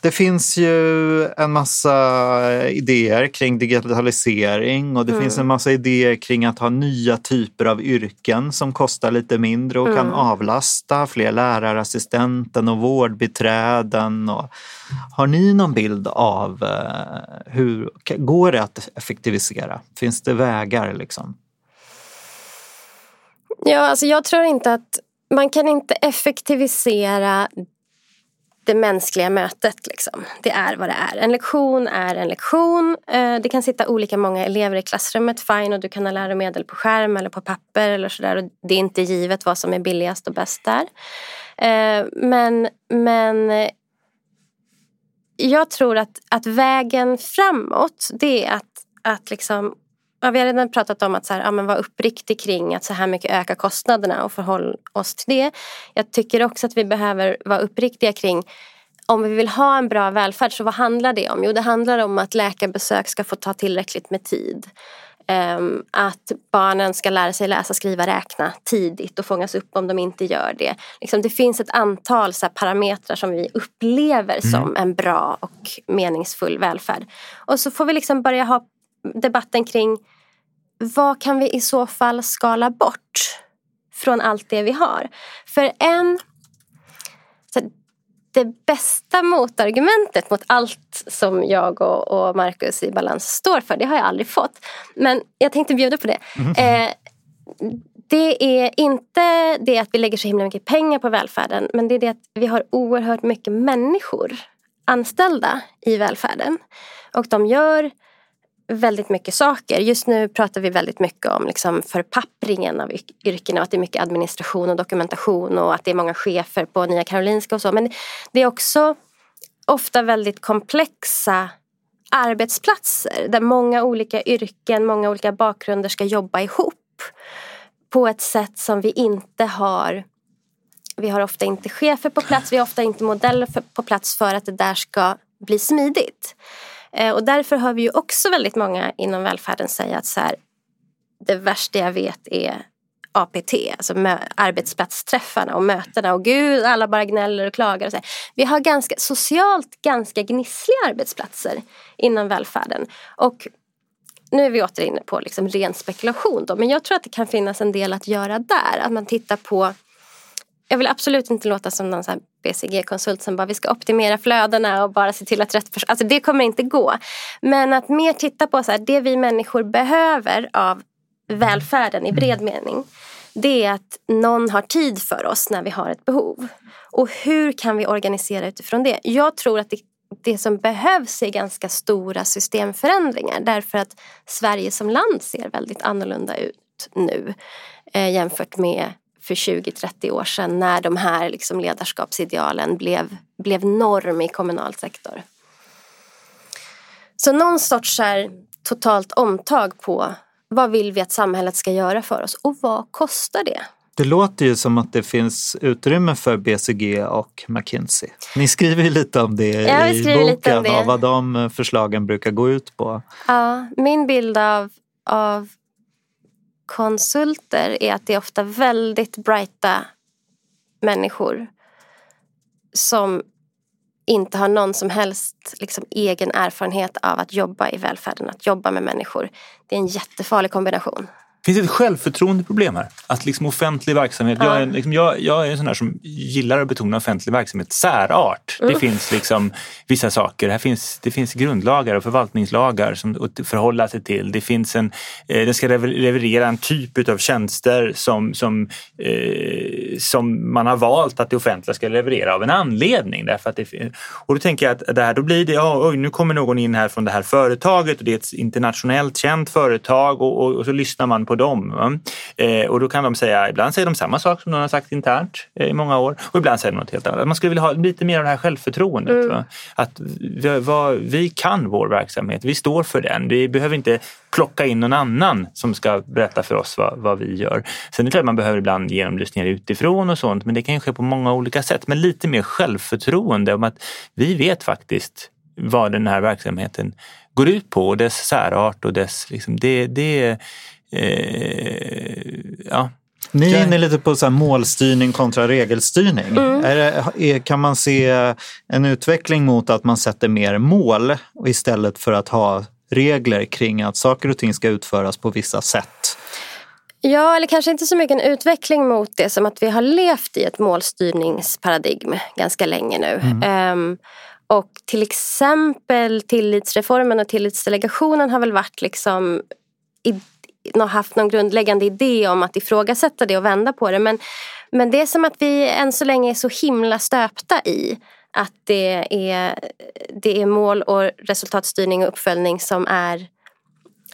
det finns ju en massa idéer kring digitalisering och det finns en massa idéer kring att ha nya typer av yrken som kostar lite mindre och kan avlasta fler lärarassistenten och vårdbiträden. Och, har ni någon bild av eh, hur går det att effektivisera? Finns det vägar liksom? Ja, alltså jag tror inte att man kan inte effektivisera det mänskliga mötet. Liksom. Det är vad det är. En lektion är en lektion. Eh, det kan sitta olika många elever i klassrummet, fine, och du kan ha läromedel på skärm eller på papper eller sådär. Och det är inte givet vad som är billigast och bäst där. Eh, men, men jag tror att, att vägen framåt det är att, att liksom Ja, vi har redan pratat om att så här, ja, men vara uppriktig kring att så här mycket ökar kostnaderna och förhålla oss till det. Jag tycker också att vi behöver vara uppriktiga kring om vi vill ha en bra välfärd så vad handlar det om? Jo det handlar om att läkarbesök ska få ta tillräckligt med tid. Ehm, att barnen ska lära sig läsa, skriva, räkna tidigt och fångas upp om de inte gör det. Liksom, det finns ett antal så parametrar som vi upplever som en bra och meningsfull välfärd. Och så får vi liksom börja ha debatten kring vad kan vi i så fall skala bort från allt det vi har? För en det bästa motargumentet mot allt som jag och, och Marcus i Balans står för, det har jag aldrig fått. Men jag tänkte bjuda på det. Eh, det är inte det att vi lägger så himla mycket pengar på välfärden, men det är det att vi har oerhört mycket människor anställda i välfärden. Och de gör väldigt mycket saker. Just nu pratar vi väldigt mycket om liksom förpappringen av yrkena och att det är mycket administration och dokumentation och att det är många chefer på Nya Karolinska och så. Men det är också ofta väldigt komplexa arbetsplatser där många olika yrken, många olika bakgrunder ska jobba ihop på ett sätt som vi inte har vi har ofta inte chefer på plats, vi har ofta inte modeller på plats för att det där ska bli smidigt. Eh, och därför hör vi ju också väldigt många inom välfärden säga att så här, det värsta jag vet är APT, alltså arbetsplatsträffarna och mötena och gud alla bara gnäller och klagar. Och så. Vi har ganska, socialt ganska gnissliga arbetsplatser inom välfärden. Och nu är vi åter inne på liksom ren spekulation då, men jag tror att det kan finnas en del att göra där. Att man tittar på jag vill absolut inte låta som någon BCG-konsult som bara vi ska optimera flödena och bara se till att rätt person... Alltså det kommer inte gå. Men att mer titta på så här, det vi människor behöver av välfärden i bred mening. Det är att någon har tid för oss när vi har ett behov. Och hur kan vi organisera utifrån det? Jag tror att det, det som behövs är ganska stora systemförändringar därför att Sverige som land ser väldigt annorlunda ut nu eh, jämfört med för 20-30 år sedan när de här liksom ledarskapsidealen blev, blev norm i kommunal sektor. Så någon sorts här totalt omtag på vad vill vi att samhället ska göra för oss och vad kostar det? Det låter ju som att det finns utrymme för BCG och McKinsey. Ni skriver ju lite om det ja, i boken och vad de förslagen brukar gå ut på. Ja, min bild av, av konsulter är att det är ofta väldigt brighta människor som inte har någon som helst liksom, egen erfarenhet av att jobba i välfärden, att jobba med människor. Det är en jättefarlig kombination. Finns ett självförtroendeproblem här? Att liksom offentlig verksamhet, ja. jag, är, liksom, jag, jag är en sån här som gillar att betona offentlig verksamhet, särart. Mm. Det finns liksom vissa saker, här finns, det finns grundlagar och förvaltningslagar som att förhålla sig till. Det finns en, eh, den ska leverera en typ av tjänster som, som, eh, som man har valt att det offentliga ska leverera av en anledning. Därför att det, och då tänker jag att det här, då blir det, ja, oj, nu kommer någon in här från det här företaget och det är ett internationellt känt företag och, och, och så lyssnar man på på dem. Eh, och då kan de säga, ibland säger de samma sak som de har sagt internt eh, i många år och ibland säger de något helt annat. Man skulle vilja ha lite mer av det här självförtroendet. Mm. Att vi, vad, vi kan vår verksamhet, vi står för den. Vi behöver inte plocka in någon annan som ska berätta för oss vad, vad vi gör. Sen är det klart man behöver ibland genomlysningar utifrån och sånt men det kan ju ske på många olika sätt. Men lite mer självförtroende om att vi vet faktiskt vad den här verksamheten går ut på och dess särart och dess, liksom, det, det, eh, ja. Ni är inne lite på så målstyrning kontra regelstyrning. Mm. Är det, är, kan man se en utveckling mot att man sätter mer mål istället för att ha regler kring att saker och ting ska utföras på vissa sätt? Ja, eller kanske inte så mycket en utveckling mot det som att vi har levt i ett målstyrningsparadigm ganska länge nu. Mm. Um, och till exempel tillitsreformen och tillitsdelegationen har väl varit liksom i haft någon grundläggande idé om att ifrågasätta det och vända på det. Men, men det är som att vi än så länge är så himla stöpta i att det är, det är mål och resultatstyrning och uppföljning som är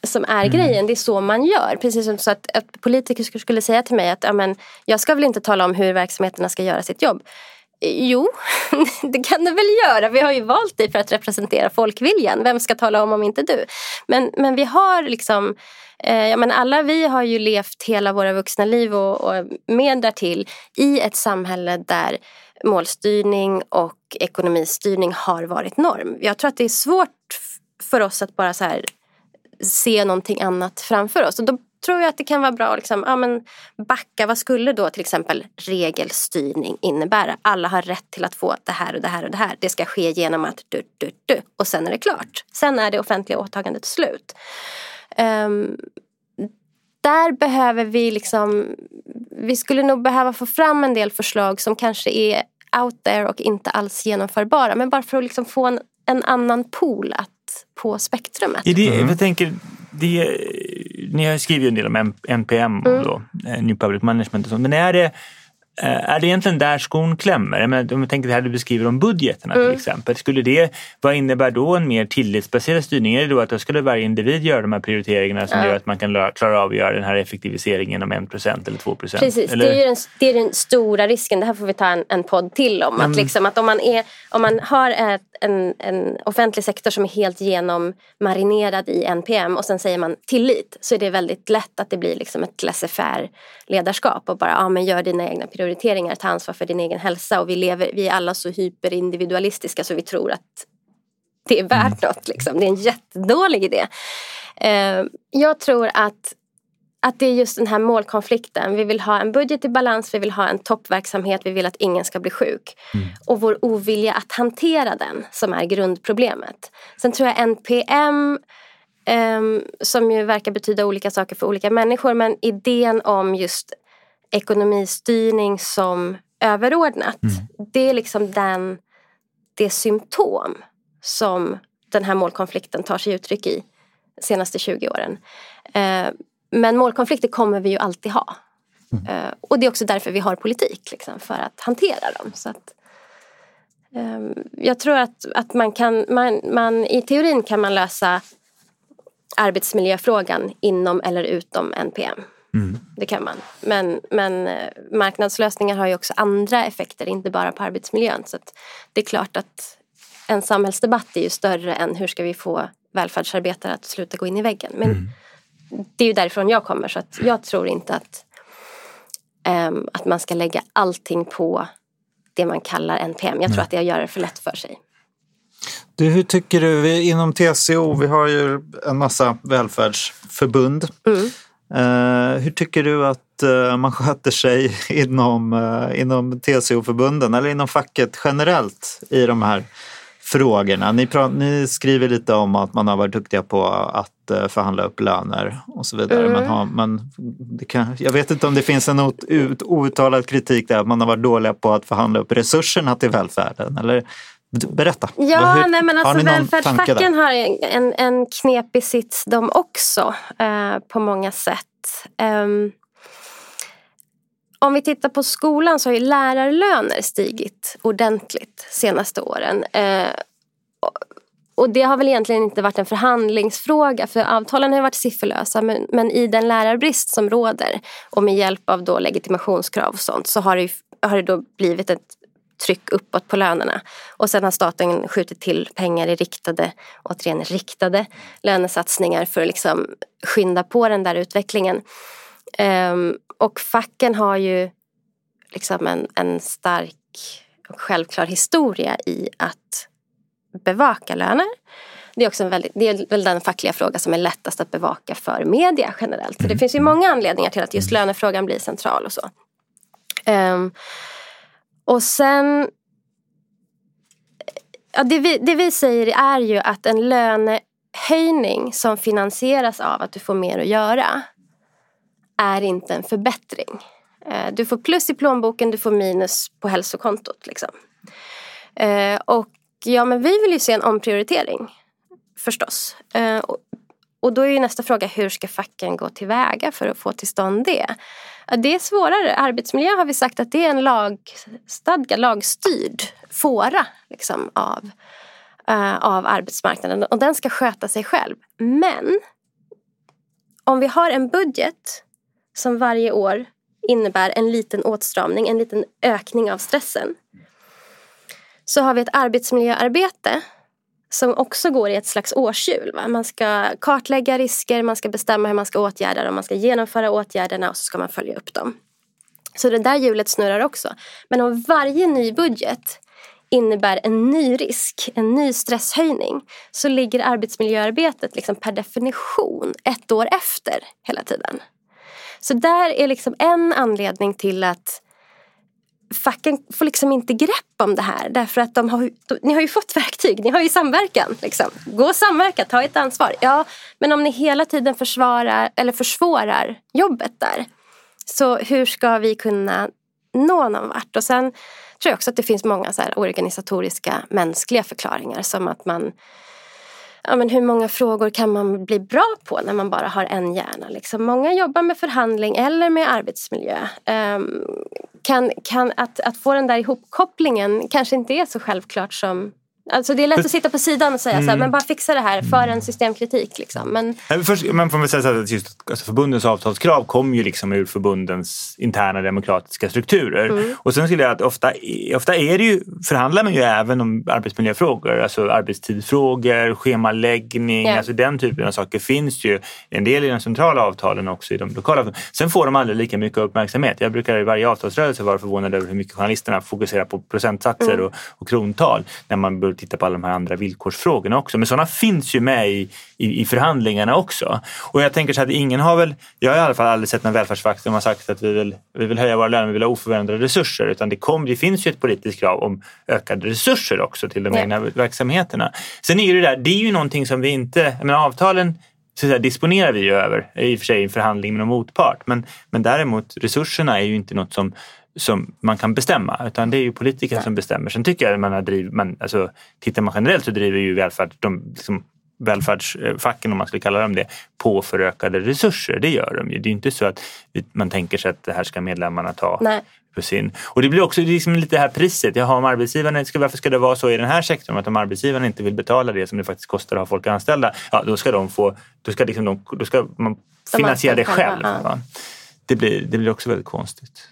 som är mm. grejen. Det är så man gör. Precis som så att, att politiker skulle säga till mig att ja, men, jag ska väl inte tala om hur verksamheterna ska göra sitt jobb. Jo, det kan du väl göra. Vi har ju valt dig för att representera folkviljan. Vem ska tala om om inte du? Men, men vi har liksom Eh, ja, men alla vi har ju levt hela våra vuxna liv och, och med därtill i ett samhälle där målstyrning och ekonomistyrning har varit norm. Jag tror att det är svårt för oss att bara så här se någonting annat framför oss. Och då tror jag att det kan vara bra att liksom, ja, men backa. Vad skulle då till exempel regelstyrning innebära? Alla har rätt till att få det här och det här och det här. Det ska ske genom att du, du, du. Och sen är det klart. Sen är det offentliga åtagandet slut. Um, där behöver vi liksom, vi skulle nog behöva få fram en del förslag som kanske är out there och inte alls genomförbara. Men bara för att liksom få en, en annan pool att, på spektrumet. I det, mm. Jag tänker, det, ni har skrivit en del om NPM, mm. då, eh, New Public Management och sånt. Men är det är det egentligen där skon klämmer? om jag tänker det här du beskriver om budgeterna mm. till exempel. Skulle det, vad innebär då en mer tillitsbaserad styrning? Är det då att då skulle varje individ göra de här prioriteringarna som ja. gör att man kan klara av att göra den här effektiviseringen om 1 eller 2 Precis, eller? Det, är den, det är den stora risken. Det här får vi ta en, en podd till om. Mm. Att, liksom, att om, man är, om man har ett, en, en offentlig sektor som är helt genom marinerad i NPM och sen säger man tillit så är det väldigt lätt att det blir liksom ett laissez-faire ledarskap och bara ja, men gör dina egna prioriteringar prioriteringar, ta ansvar för din egen hälsa och vi, lever, vi är alla så hyperindividualistiska så vi tror att det är värt mm. något. Liksom. Det är en jättedålig idé. Eh, jag tror att, att det är just den här målkonflikten. Vi vill ha en budget i balans, vi vill ha en toppverksamhet, vi vill att ingen ska bli sjuk. Mm. Och vår ovilja att hantera den som är grundproblemet. Sen tror jag NPM Um, som ju verkar betyda olika saker för olika människor. Men idén om just ekonomistyrning som överordnat. Mm. Det är liksom den, det symptom som den här målkonflikten tar sig uttryck i de senaste 20 åren. Eh, men målkonflikter kommer vi ju alltid ha. Mm. Eh, och det är också därför vi har politik, liksom, för att hantera dem. Så att, eh, jag tror att, att man kan, man, man, i teorin kan man lösa arbetsmiljöfrågan inom eller utom NPM. Mm. Det kan man. Men, men eh, marknadslösningar har ju också andra effekter, inte bara på arbetsmiljön. Så det är klart att en samhällsdebatt är ju större än hur ska vi få välfärdsarbetare att sluta gå in i väggen. Men mm. det är ju därifrån jag kommer så att jag tror inte att, um, att man ska lägga allting på det man kallar NPM. Jag tror att det göra det för lätt för sig. Du, hur tycker du, inom TCO, vi har ju en massa välfärdsförbund. Mm. Uh, hur tycker du att uh, man sköter sig inom, uh, inom TCO-förbunden eller inom facket generellt i de här frågorna? Ni, ni, skriver lite om att man har varit duktiga på att förhandla upp löner och så vidare. Mm. Man har, man, kan, jag vet inte om det finns en out, ut, outtalad kritik där att man har varit dåliga på att förhandla upp resurserna till välfärden. Eller Berätta. Ja, Hur, nej, men alltså, välfärdsfacken har en, en knepig sits de också eh, på många sätt. Um, om vi tittar på skolan så har ju lärarlöner stigit ordentligt senaste åren. Eh, och det har väl egentligen inte varit en förhandlingsfråga för avtalen har varit sifferlösa men, men i den lärarbrist som råder och med hjälp av då legitimationskrav och sånt så har det, har det då blivit ett tryck uppåt på lönerna. Och sen har staten skjutit till pengar i riktade, återigen riktade lönesatsningar för att liksom skynda på den där utvecklingen. Um, och facken har ju liksom en, en stark och självklar historia i att bevaka löner. Det är också en väldigt, det är väl den fackliga fråga som är lättast att bevaka för media generellt. Så det mm. finns ju många anledningar till att just lönefrågan blir central och så. Um, och sen... Ja, det, vi, det vi säger är ju att en lönehöjning som finansieras av att du får mer att göra är inte en förbättring. Eh, du får plus i plånboken, du får minus på hälsokontot. Liksom. Eh, och ja, men vi vill ju se en omprioritering förstås. Eh, och då är ju nästa fråga, hur ska facken gå tillväga för att få till stånd det? Det är svårare. Arbetsmiljö har vi sagt att det är en lagstadgad, lagstyrd fåra liksom, av, uh, av arbetsmarknaden och den ska sköta sig själv. Men om vi har en budget som varje år innebär en liten åtstramning, en liten ökning av stressen. Så har vi ett arbetsmiljöarbete som också går i ett slags årshjul. Va? Man ska kartlägga risker, man ska bestämma hur man ska åtgärda dem, man ska genomföra åtgärderna och så ska man följa upp dem. Så det där hjulet snurrar också. Men om varje ny budget innebär en ny risk, en ny stresshöjning så ligger arbetsmiljöarbetet liksom per definition ett år efter hela tiden. Så där är liksom en anledning till att facken får liksom inte grepp om det här därför att de har, de, ni har ju fått verktyg, ni har ju samverkan. Liksom. Gå och samverka, ta ett ansvar. Ja, men om ni hela tiden försvarar eller försvårar jobbet där så hur ska vi kunna nå någon vart? Och sen tror jag också att det finns många så organisatoriska mänskliga förklaringar som att man ja, men hur många frågor kan man bli bra på när man bara har en hjärna? Liksom. Många jobbar med förhandling eller med arbetsmiljö. Um, kan, kan att, att få den där ihopkopplingen kanske inte är så självklart som Alltså det är lätt att sitta på sidan och säga mm. så här, mm. men bara fixa det här för en systemkritik. Liksom. Men... Först, man får väl säga att just, alltså förbundens avtalskrav kommer ju liksom ur förbundens interna demokratiska strukturer. Mm. Och sen skulle jag att ofta, ofta är det ju, förhandlar man ju även om arbetsmiljöfrågor, alltså arbetstidsfrågor, schemaläggning, yeah. alltså den typen av saker finns ju en del i de centrala avtalen också i de lokala. Sen får de aldrig lika mycket uppmärksamhet. Jag brukar i varje avtalsrörelse vara förvånad över hur mycket journalisterna fokuserar på procentsatser mm. och, och krontal när man bör titta på alla de här andra villkorsfrågorna också. Men sådana finns ju med i, i, i, förhandlingarna också. Och jag tänker så att ingen har väl, jag har i alla fall aldrig sett någon välfärdsvakt som har sagt att vi vill, vi vill höja våra löner, vi vill ha oförändrade resurser. Utan det, kom, det finns ju ett politiskt krav om ökade resurser också till de ja. egna verksamheterna. Sen är det där, det är ju någonting som vi inte, men avtalen så säga, disponerar vi ju över, i och för sig i en förhandling med någon motpart. Men, men däremot resurserna är ju inte något som som man kan bestämma utan det är ju politiker ja. som bestämmer. Sen tycker jag att man har driv, man, alltså, tittar man generellt så driver ju välfärd, de, liksom, välfärdsfacken om man skulle kalla dem det, på för ökade resurser. Det gör de ju. Det är inte så att man tänker sig att det här ska medlemmarna ta Nej. på sin. Och det blir också liksom lite det här priset. Jaha, om arbetsgivarna, varför ska det vara så i den här sektorn att om arbetsgivarna inte vill betala det som det faktiskt kostar att ha folk anställda, ja då ska de få, då ska, liksom de, då ska man finansiera det själv. Ja. Det, blir, det blir också väldigt konstigt.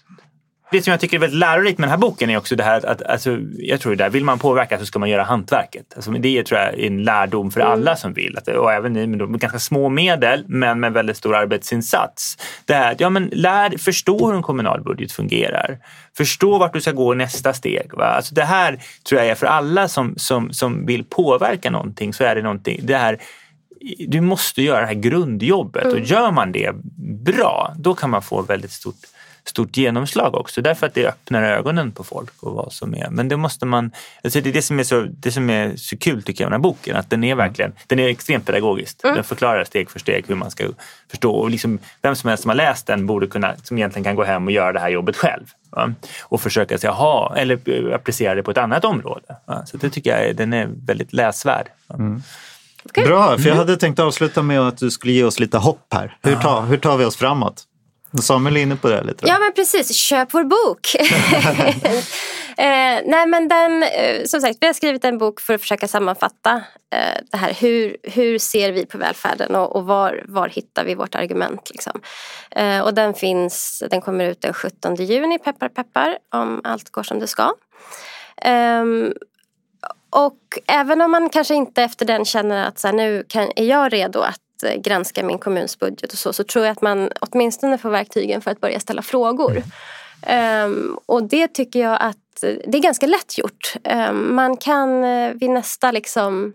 Det som jag tycker är väldigt lärorikt med den här boken är också det här att alltså, jag tror det vill man påverka så ska man göra hantverket. Alltså, det tror jag är en lärdom för mm. alla som vill. Att, och även ni med, ganska små medel men med väldigt stor arbetsinsats. Det här, ja, men lär, förstå hur en kommunal budget fungerar. Förstå vart du ska gå nästa steg. Va? Alltså, det här tror jag är för alla som, som, som vill påverka någonting så är det någonting. Det här, du måste göra det här grundjobbet mm. och gör man det bra då kan man få väldigt stort stort genomslag också. Därför att det öppnar ögonen på folk och vad som är. Men det måste man, alltså det är det som är så, det som är så kul tycker jag med den här boken. Att den är verkligen, den är extremt pedagogisk. Mm. Den förklarar steg för steg hur man ska förstå. Och liksom, vem som helst som har läst den borde kunna, som egentligen kan gå hem och göra det här jobbet själv. Va? Och försöka säga, aha, eller applicera det på ett annat område. Va? Så det tycker jag den är väldigt läsvärd. Mm. Bra, för jag mm. hade tänkt avsluta med att du skulle ge oss lite hopp här. Hur tar, hur tar vi oss framåt? Samuel är inne på det lite. Ja men precis, köp vår bok. eh, nej men den, eh, som sagt, vi har skrivit en bok för att försöka sammanfatta eh, det här. Hur, hur ser vi på välfärden och, och var, var hittar vi vårt argument? Liksom. Eh, och den finns, den kommer ut den 17 juni, peppar peppar, om allt går som det ska. Ehm, och även om man kanske inte efter den känner att så här, nu kan, är jag redo att Eh, granska min kommuns budget och så, så tror jag att man åtminstone får verktygen för att börja ställa frågor. Um, och det tycker jag att det är ganska lätt gjort. Um, man kan uh, vid nästa liksom,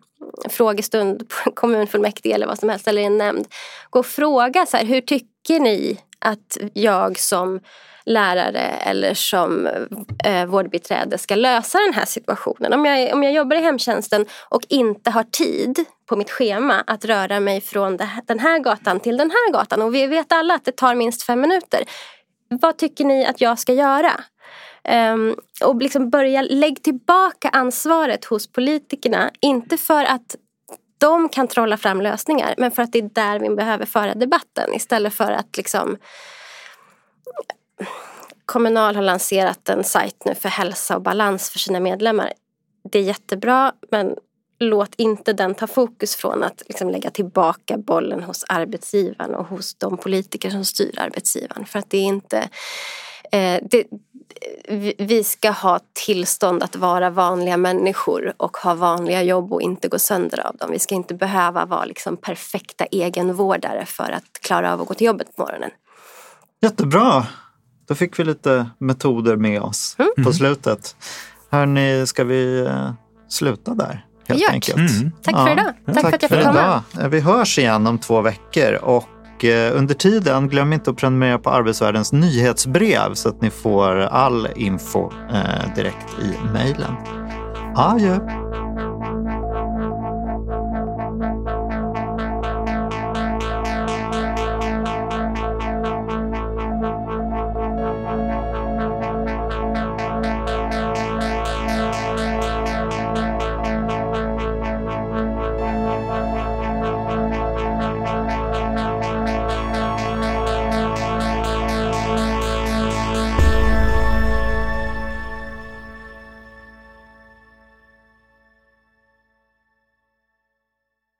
frågestund på kommunfullmäktige eller vad som helst eller i en nämnd gå och fråga så här, hur tycker ni att jag som lärare eller som eh, vårdbiträde ska lösa den här situationen. Om jag, om jag jobbar i hemtjänsten och inte har tid på mitt schema att röra mig från den här gatan till den här gatan och vi vet alla att det tar minst fem minuter. Vad tycker ni att jag ska göra? Um, och liksom börja lägg tillbaka ansvaret hos politikerna. Inte för att de kan trolla fram lösningar men för att det är där vi behöver föra debatten istället för att liksom Kommunal har lanserat en sajt nu för hälsa och balans för sina medlemmar. Det är jättebra men låt inte den ta fokus från att liksom lägga tillbaka bollen hos arbetsgivaren och hos de politiker som styr arbetsgivaren. För att det är inte... Eh, det, vi ska ha tillstånd att vara vanliga människor och ha vanliga jobb och inte gå sönder av dem. Vi ska inte behöva vara liksom perfekta egenvårdare för att klara av att gå till jobbet på morgonen. Jättebra! Då fick vi lite metoder med oss mm. på slutet. Hörni, ska vi eh, sluta där? Helt Gör. enkelt. Mm. Tack Ja. för idag. Tack, för att jag fick komma. idag. Vi hörs igen om två veckor och eh, under tiden glöm inte att prenumerera på Arbetsvärldens nyhetsbrev så att ni får all info eh, direkt i mejlen. Adjö!